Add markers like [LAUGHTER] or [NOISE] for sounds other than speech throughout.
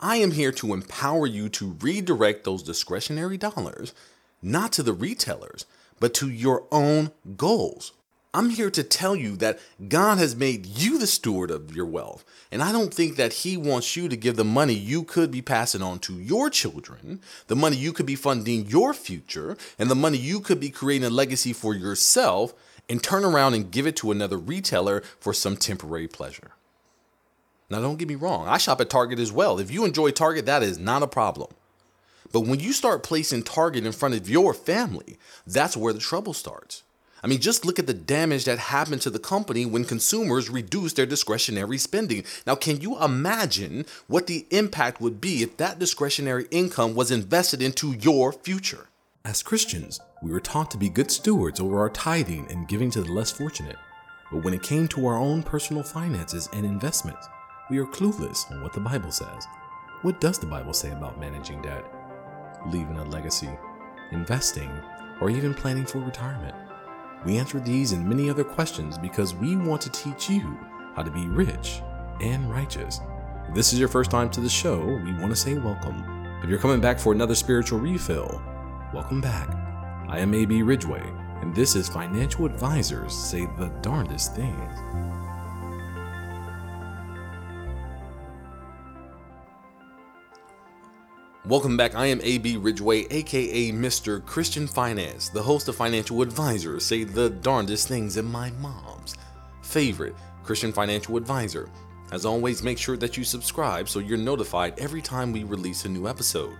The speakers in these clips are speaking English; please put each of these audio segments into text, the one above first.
I am here to empower you to redirect those discretionary dollars, not to the retailers, but to your own goals. I'm here to tell you that God has made you the steward of your wealth. And I don't think that He wants you to give the money you could be passing on to your children, the money you could be funding your future, and the money you could be creating a legacy for yourself, and turn around and give it to another retailer for some temporary pleasure. Now, don't get me wrong, I shop at Target as well. If you enjoy Target, that is not a problem. But when you start placing Target in front of your family, that's where the trouble starts. I mean, just look at the damage that happened to the company when consumers reduced their discretionary spending. Now, can you imagine what the impact would be if that discretionary income was invested into your future? As Christians, we were taught to be good stewards over our tithing and giving to the less fortunate. But when it came to our own personal finances and investments, we are clueless on what the Bible says. What does the Bible say about managing debt, leaving a legacy, investing, or even planning for retirement? We answer these and many other questions because we want to teach you how to be rich and righteous. If this is your first time to the show, we want to say welcome. If you're coming back for another spiritual refill, welcome back. I am AB Ridgeway, and this is Financial Advisors Say the Darndest Things. Welcome back. I am AB Ridgeway, aka Mr. Christian Finance, the host of Financial Advisors Say the Darndest Things in my mom's favorite Christian financial advisor. As always, make sure that you subscribe so you're notified every time we release a new episode.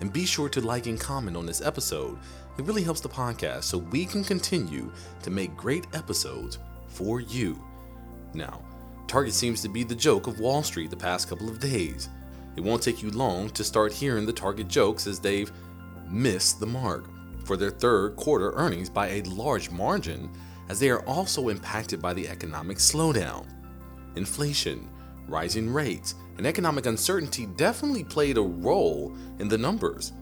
And be sure to like and comment on this episode. It really helps the podcast so we can continue to make great episodes for you. Now, Target seems to be the joke of Wall Street the past couple of days. It won't take you long to start hearing the Target jokes as they've missed the mark for their third quarter earnings by a large margin, as they are also impacted by the economic slowdown. Inflation, rising rates, and economic uncertainty definitely played a role in the numbers.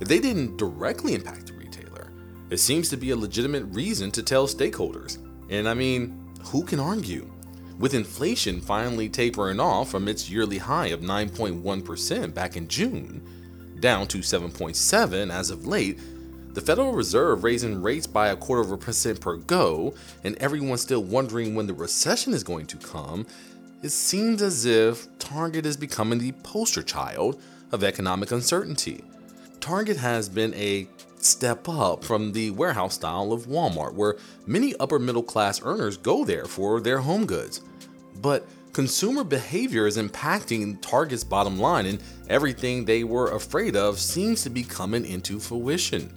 If they didn't directly impact the retailer, it seems to be a legitimate reason to tell stakeholders. And I mean, who can argue? With inflation finally tapering off from its yearly high of 9.1% back in June, down to 7.7 as of late, the Federal Reserve raising rates by a quarter of a percent per go, and everyone still wondering when the recession is going to come, it seems as if Target is becoming the poster child of economic uncertainty. Target has been a step up from the warehouse style of Walmart, where many upper middle class earners go there for their home goods. But consumer behavior is impacting Target's bottom line, and everything they were afraid of seems to be coming into fruition.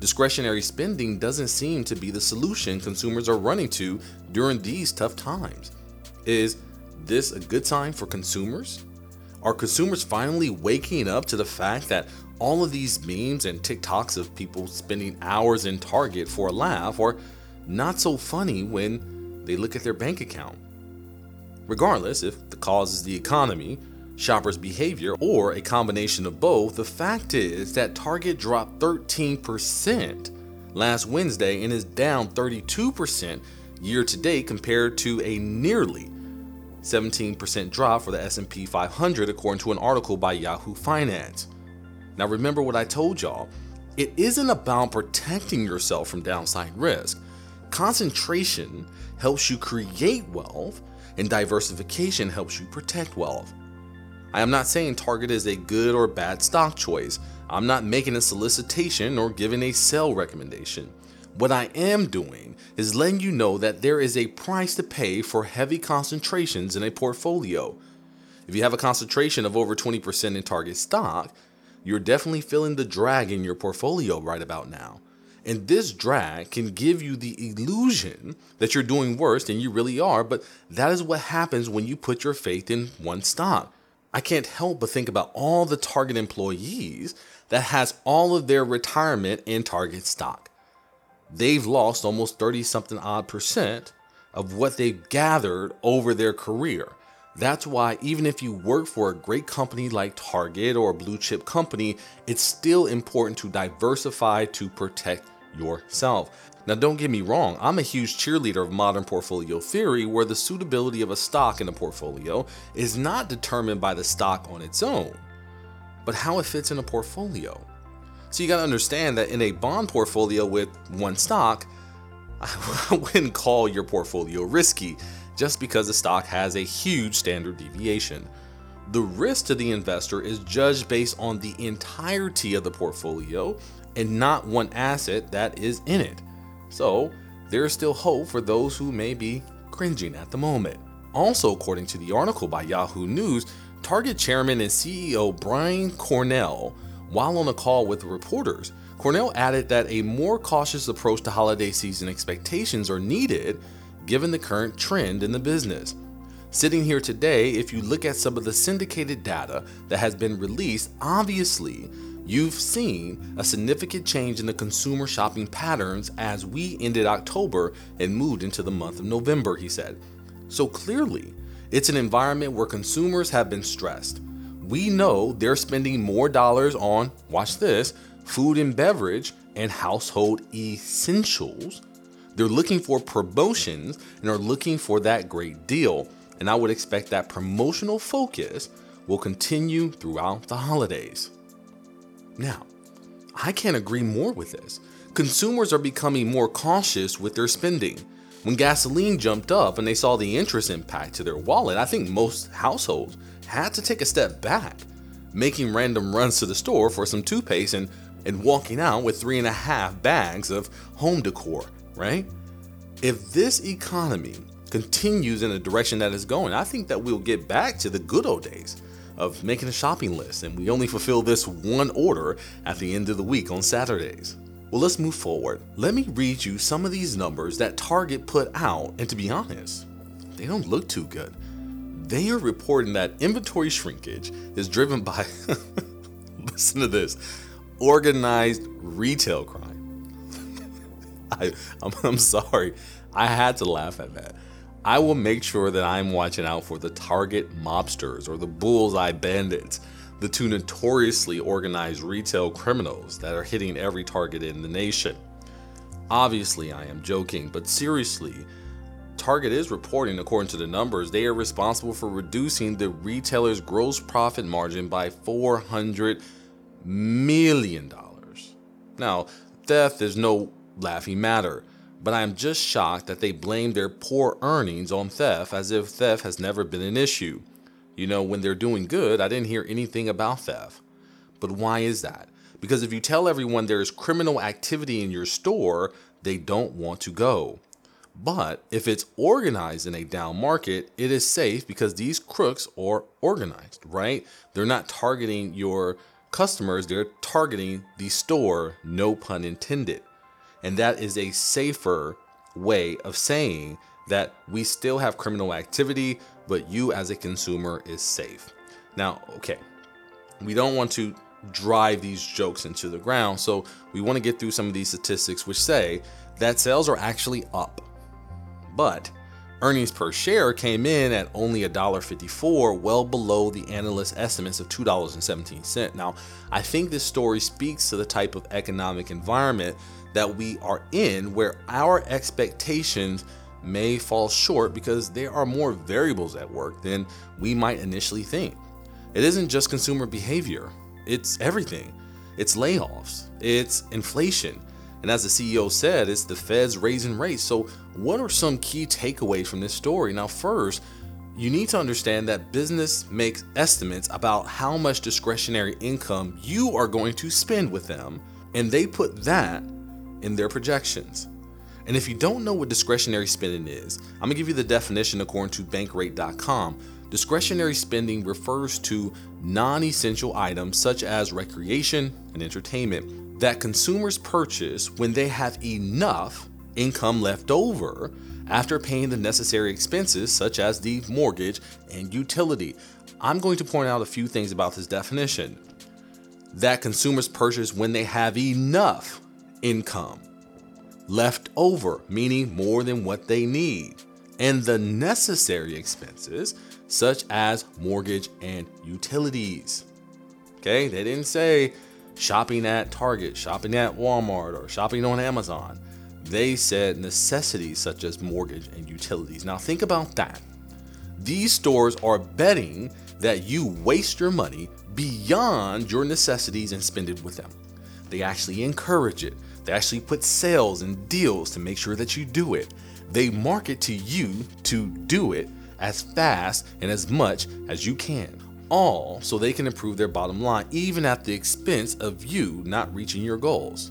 Discretionary spending doesn't seem to be the solution consumers are running to during these tough times. Is this a good sign for consumers? Are consumers finally waking up to the fact that all of these memes and TikToks of people spending hours in Target for a laugh are not so funny when they look at their bank account? Regardless if the cause is the economy, shoppers' behavior, or a combination of both, the fact is that Target dropped 13% last Wednesday and is down 32% year to date compared to a nearly 17% drop for the S&P 500 according to an article by Yahoo Finance. Now remember what I told y'all, it isn't about protecting yourself from downside risk. Concentration helps you create wealth and diversification helps you protect wealth. I am not saying Target is a good or bad stock choice. I'm not making a solicitation or giving a sell recommendation. What I am doing is letting you know that there is a price to pay for heavy concentrations in a portfolio. If you have a concentration of over 20% in Target stock, you're definitely feeling the drag in your portfolio right about now. And this drag can give you the illusion that you're doing worse than you really are, but that is what happens when you put your faith in one stock. I can't help but think about all the Target employees that has all of their retirement in Target stock. They've lost almost 30 something odd percent of what they've gathered over their career. That's why, even if you work for a great company like Target or a blue chip company, it's still important to diversify to protect yourself. Now, don't get me wrong, I'm a huge cheerleader of modern portfolio theory where the suitability of a stock in a portfolio is not determined by the stock on its own, but how it fits in a portfolio. So you got to understand that in a bond portfolio with one stock, [LAUGHS] I wouldn't call your portfolio risky just because the stock has a huge standard deviation. The risk to the investor is judged based on the entirety of the portfolio and not one asset that is in it. So, there is still hope for those who may be cringing at the moment. Also, according to the article by Yahoo News, Target chairman and CEO Brian Cornell, while on a call with reporters, Cornell added that a more cautious approach to holiday season expectations are needed given the current trend in the business. Sitting here today, if you look at some of the syndicated data that has been released, obviously you've seen a significant change in the consumer shopping patterns as we ended October and moved into the month of November, he said. So clearly, it's an environment where consumers have been stressed. We know they're spending more dollars on, watch this, food and beverage and household essentials. They're looking for promotions and are looking for that great deal. And I would expect that promotional focus will continue throughout the holidays. Now, I can't agree more with this. Consumers are becoming more cautious with their spending. When gasoline jumped up and they saw the interest impact to their wallet, I think most households had to take a step back, making random runs to the store for some toothpaste and, and walking out with three and a half bags of home decor, right? If this economy continues in the direction that it's going, I think that we'll get back to the good old days of making a shopping list and we only fulfill this one order at the end of the week on Saturdays. Well, let's move forward. Let me read you some of these numbers that Target put out, and to be honest, they don't look too good. They are reporting that inventory shrinkage is driven by, [LAUGHS] listen to this, organized retail crime. [LAUGHS] I, I'm, I'm sorry, I had to laugh at that. I will make sure that I'm watching out for the target mobsters or the bullseye bandits, the two notoriously organized retail criminals that are hitting every target in the nation. Obviously, I am joking, but seriously, Target is reporting, according to the numbers, they are responsible for reducing the retailer's gross profit margin by $400 million. Now, theft is no laughing matter but I am just shocked that they blame their poor earnings on theft as if theft has never been an issue. You know, when they're doing good, I didn't hear anything about theft. But why is that? Because if you tell everyone there is criminal activity in your store, they don't want to go. But if it's organized in a down market, it is safe because these crooks are organized, right? They're not targeting your customers, they're targeting the store, no pun intended. And that is a safer way of saying that we still have criminal activity, but you as a consumer is safe. Now, okay, we don't want to drive these jokes into the ground, so we want to get through some of these statistics which say that sales are actually up. But earnings per share came in at only $1.54, well below the analyst estimates of $2.17. Now, I think this story speaks to the type of economic environment that we are in where our expectations may fall short because there are more variables at work than we might initially think. It isn't just consumer behavior, it's everything. It's layoffs, it's inflation. And as the CEO said, it's the Fed's raising rates. So, what are some key takeaways from this story? Now, first, you need to understand that business makes estimates about how much discretionary income you are going to spend with them, and they put that in their projections. And if you don't know what discretionary spending is, I'm gonna give you the definition according to bankrate.com. Discretionary spending refers to non essential items such as recreation and entertainment that consumers purchase when they have enough income left over after paying the necessary expenses such as the mortgage and utility. I'm going to point out a few things about this definition. That consumers purchase when they have enough income. Left over, meaning more than what they need. And the necessary expenses, such as mortgage and utilities. Okay, they didn't say shopping at Target, shopping at Walmart, or shopping on Amazon. They said necessities such as mortgage and utilities. Now, think about that. These stores are betting that you waste your money beyond your necessities and spend it with them. They actually encourage it. They actually put sales and deals to make sure that you do it. They market to you to do it as fast and as much as you can. All so they can improve their bottom line, even at the expense of you not reaching your goals.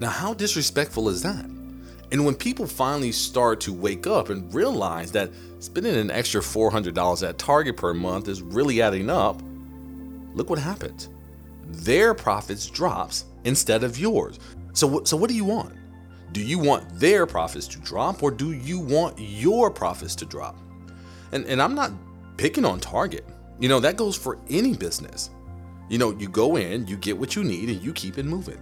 Now, how disrespectful is that? And when people finally start to wake up and realize that spending an extra $400 at Target per month is really adding up, look what happens. Their profits drops instead of yours. So, so what do you want? Do you want their profits to drop or do you want your profits to drop? And, and I'm not picking on Target. You know, that goes for any business. You know, you go in, you get what you need, and you keep it moving.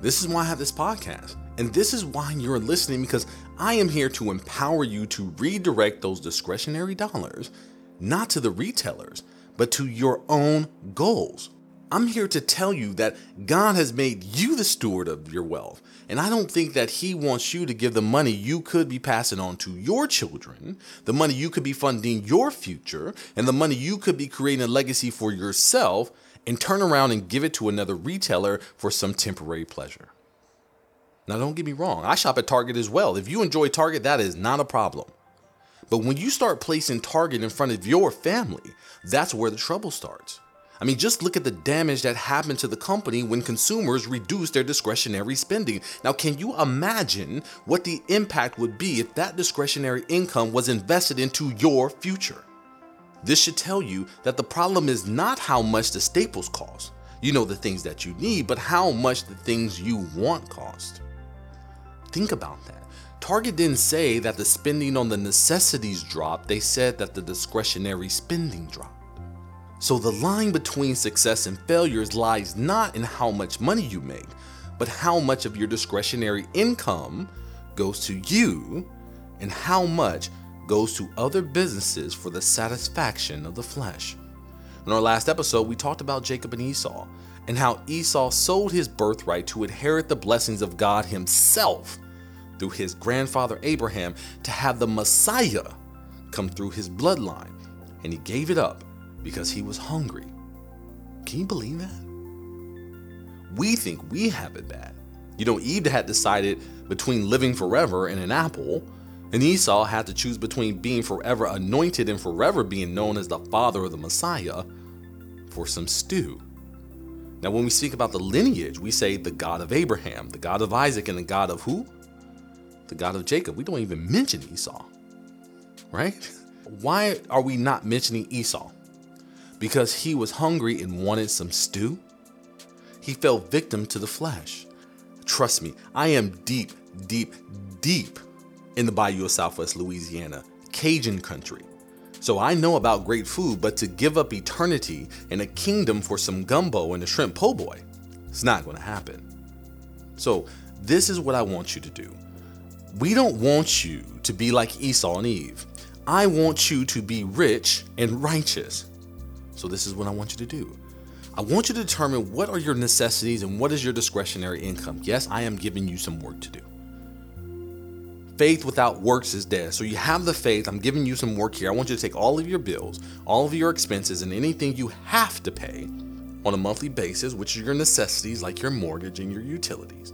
This is why I have this podcast. And this is why you're listening because I am here to empower you to redirect those discretionary dollars, not to the retailers, but to your own goals. I'm here to tell you that God has made you the steward of your wealth. And I don't think that He wants you to give the money you could be passing on to your children, the money you could be funding your future, and the money you could be creating a legacy for yourself, and turn around and give it to another retailer for some temporary pleasure. Now, don't get me wrong, I shop at Target as well. If you enjoy Target, that is not a problem. But when you start placing Target in front of your family, that's where the trouble starts. I mean, just look at the damage that happened to the company when consumers reduced their discretionary spending. Now, can you imagine what the impact would be if that discretionary income was invested into your future? This should tell you that the problem is not how much the staples cost, you know, the things that you need, but how much the things you want cost. Think about that. Target didn't say that the spending on the necessities dropped, they said that the discretionary spending dropped. So the line between success and failures lies not in how much money you make, but how much of your discretionary income goes to you and how much goes to other businesses for the satisfaction of the flesh. In our last episode, we talked about Jacob and Esau and how Esau sold his birthright to inherit the blessings of God himself through his grandfather Abraham to have the Messiah come through his bloodline, and he gave it up because he was hungry. Can you believe that? We think we have it bad. You know, Eve had decided between living forever and an apple, and Esau had to choose between being forever anointed and forever being known as the father of the Messiah for some stew. Now, when we speak about the lineage, we say the God of Abraham, the God of Isaac, and the God of who? The God of Jacob. We don't even mention Esau, right? [LAUGHS] Why are we not mentioning Esau? Because he was hungry and wanted some stew? He fell victim to the flesh. Trust me, I am deep, deep, deep in the bayou of Southwest Louisiana, Cajun country. So I know about great food, but to give up eternity and a kingdom for some gumbo and a shrimp po' boy, it's not going to happen. So this is what I want you to do. We don't want you to be like Esau and Eve. I want you to be rich and righteous. So this is what I want you to do. I want you to determine what are your necessities and what is your discretionary income. Yes, I am giving you some work to do. Faith without works is dead. So you have the faith. I'm giving you some work here. I want you to take all of your bills, all of your expenses, and anything you have to pay on a monthly basis, which are your necessities like your mortgage and your utilities.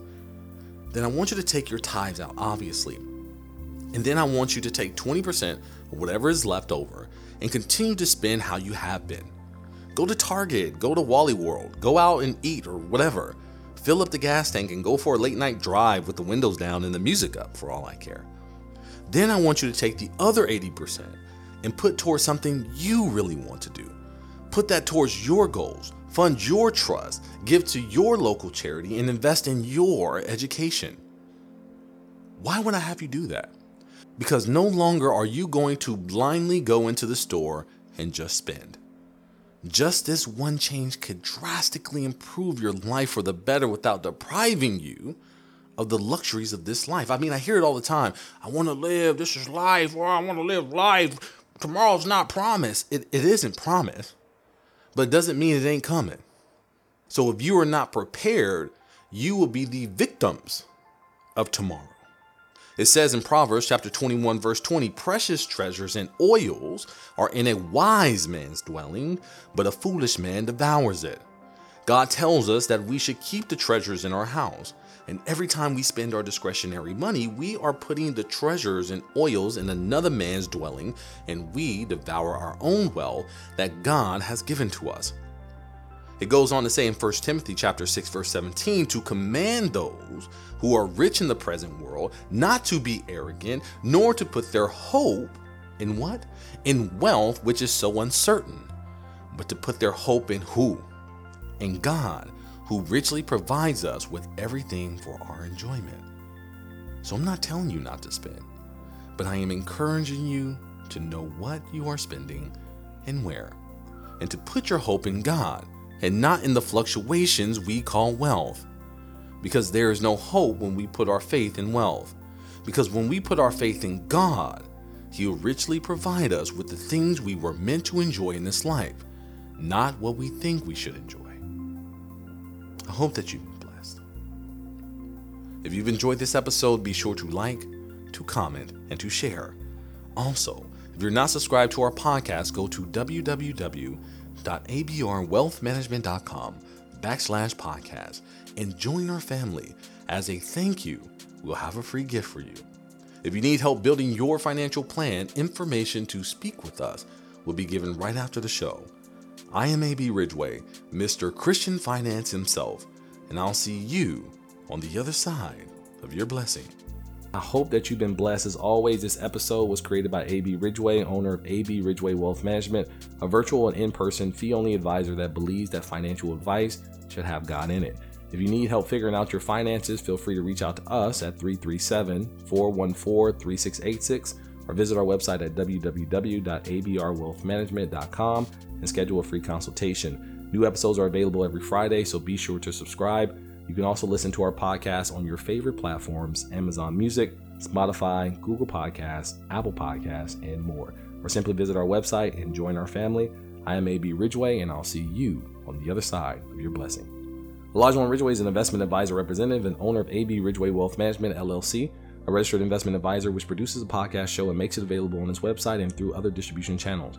Then I want you to take your tithes out, obviously. And then I want you to take 20% of whatever is left over and continue to spend how you have been. Go to Target, go to Wally World, go out and eat or whatever. Fill up the gas tank and go for a late night drive with the windows down and the music up for all I care. Then I want you to take the other 80% and put towards something you really want to do. Put that towards your goals, fund your trust, give to your local charity, and invest in your education. Why would I have you do that? Because no longer are you going to blindly go into the store and just spend. Just this one change could drastically improve your life for the better without depriving you of the luxuries of this life. I mean, I hear it all the time. I want to live. This is life. Or I want to live life. Tomorrow's not promised. It, it isn't promised, but it doesn't mean it ain't coming. So if you are not prepared, you will be the victims of tomorrow. It says in Proverbs chapter 21 verse 20, precious treasures and oils are in a wise man's dwelling, but a foolish man devours it. God tells us that we should keep the treasures in our house. And every time we spend our discretionary money, we are putting the treasures and oils in another man's dwelling, and we devour our own well that God has given to us. It goes on to say in 1 Timothy chapter 6 verse 17 to command those who are rich in the present world not to be arrogant nor to put their hope in what? In wealth which is so uncertain, but to put their hope in who? In God, who richly provides us with everything for our enjoyment. So I'm not telling you not to spend, but I am encouraging you to know what you are spending and where, and to put your hope in God and not in the fluctuations we call wealth. Because there is no hope when we put our faith in wealth. Because when we put our faith in God, He'll richly provide us with the things we were meant to enjoy in this life, not what we think we should enjoy. I hope that you've been blessed. If you've enjoyed this episode, be sure to like, to comment, and to share. Also, if you're not subscribed to our podcast, go to www www.abrwealthmanagement.com backslash podcast and join our family. As a thank you, we'll have a free gift for you. If you need help building your financial plan, information to speak with us will be given right after the show. I am AB Ridgeway, Mr. Christian Finance himself, and I'll see you on the other side of your blessing. I hope that you've been blessed. As always, this episode was created by AB Ridgeway, owner of AB Ridgeway Wealth Management, a virtual and in person fee only advisor that believes that financial advice should have God in it. If you need help figuring out your finances, feel free to reach out to us at 337 414 3686 or visit our website at www.abrwealthmanagement.com and schedule a free consultation. New episodes are available every Friday, so be sure to subscribe. You can also listen to our podcast on your favorite platforms Amazon Music, Spotify, Google Podcasts, Apple Podcasts, and more. Or simply visit our website and join our family. I am AB Ridgeway, and I'll see you on the other side of your blessing. Olajuwon Ridgeway is an investment advisor representative and owner of AB Ridgeway Wealth Management, LLC, a registered investment advisor which produces a podcast show and makes it available on his website and through other distribution channels.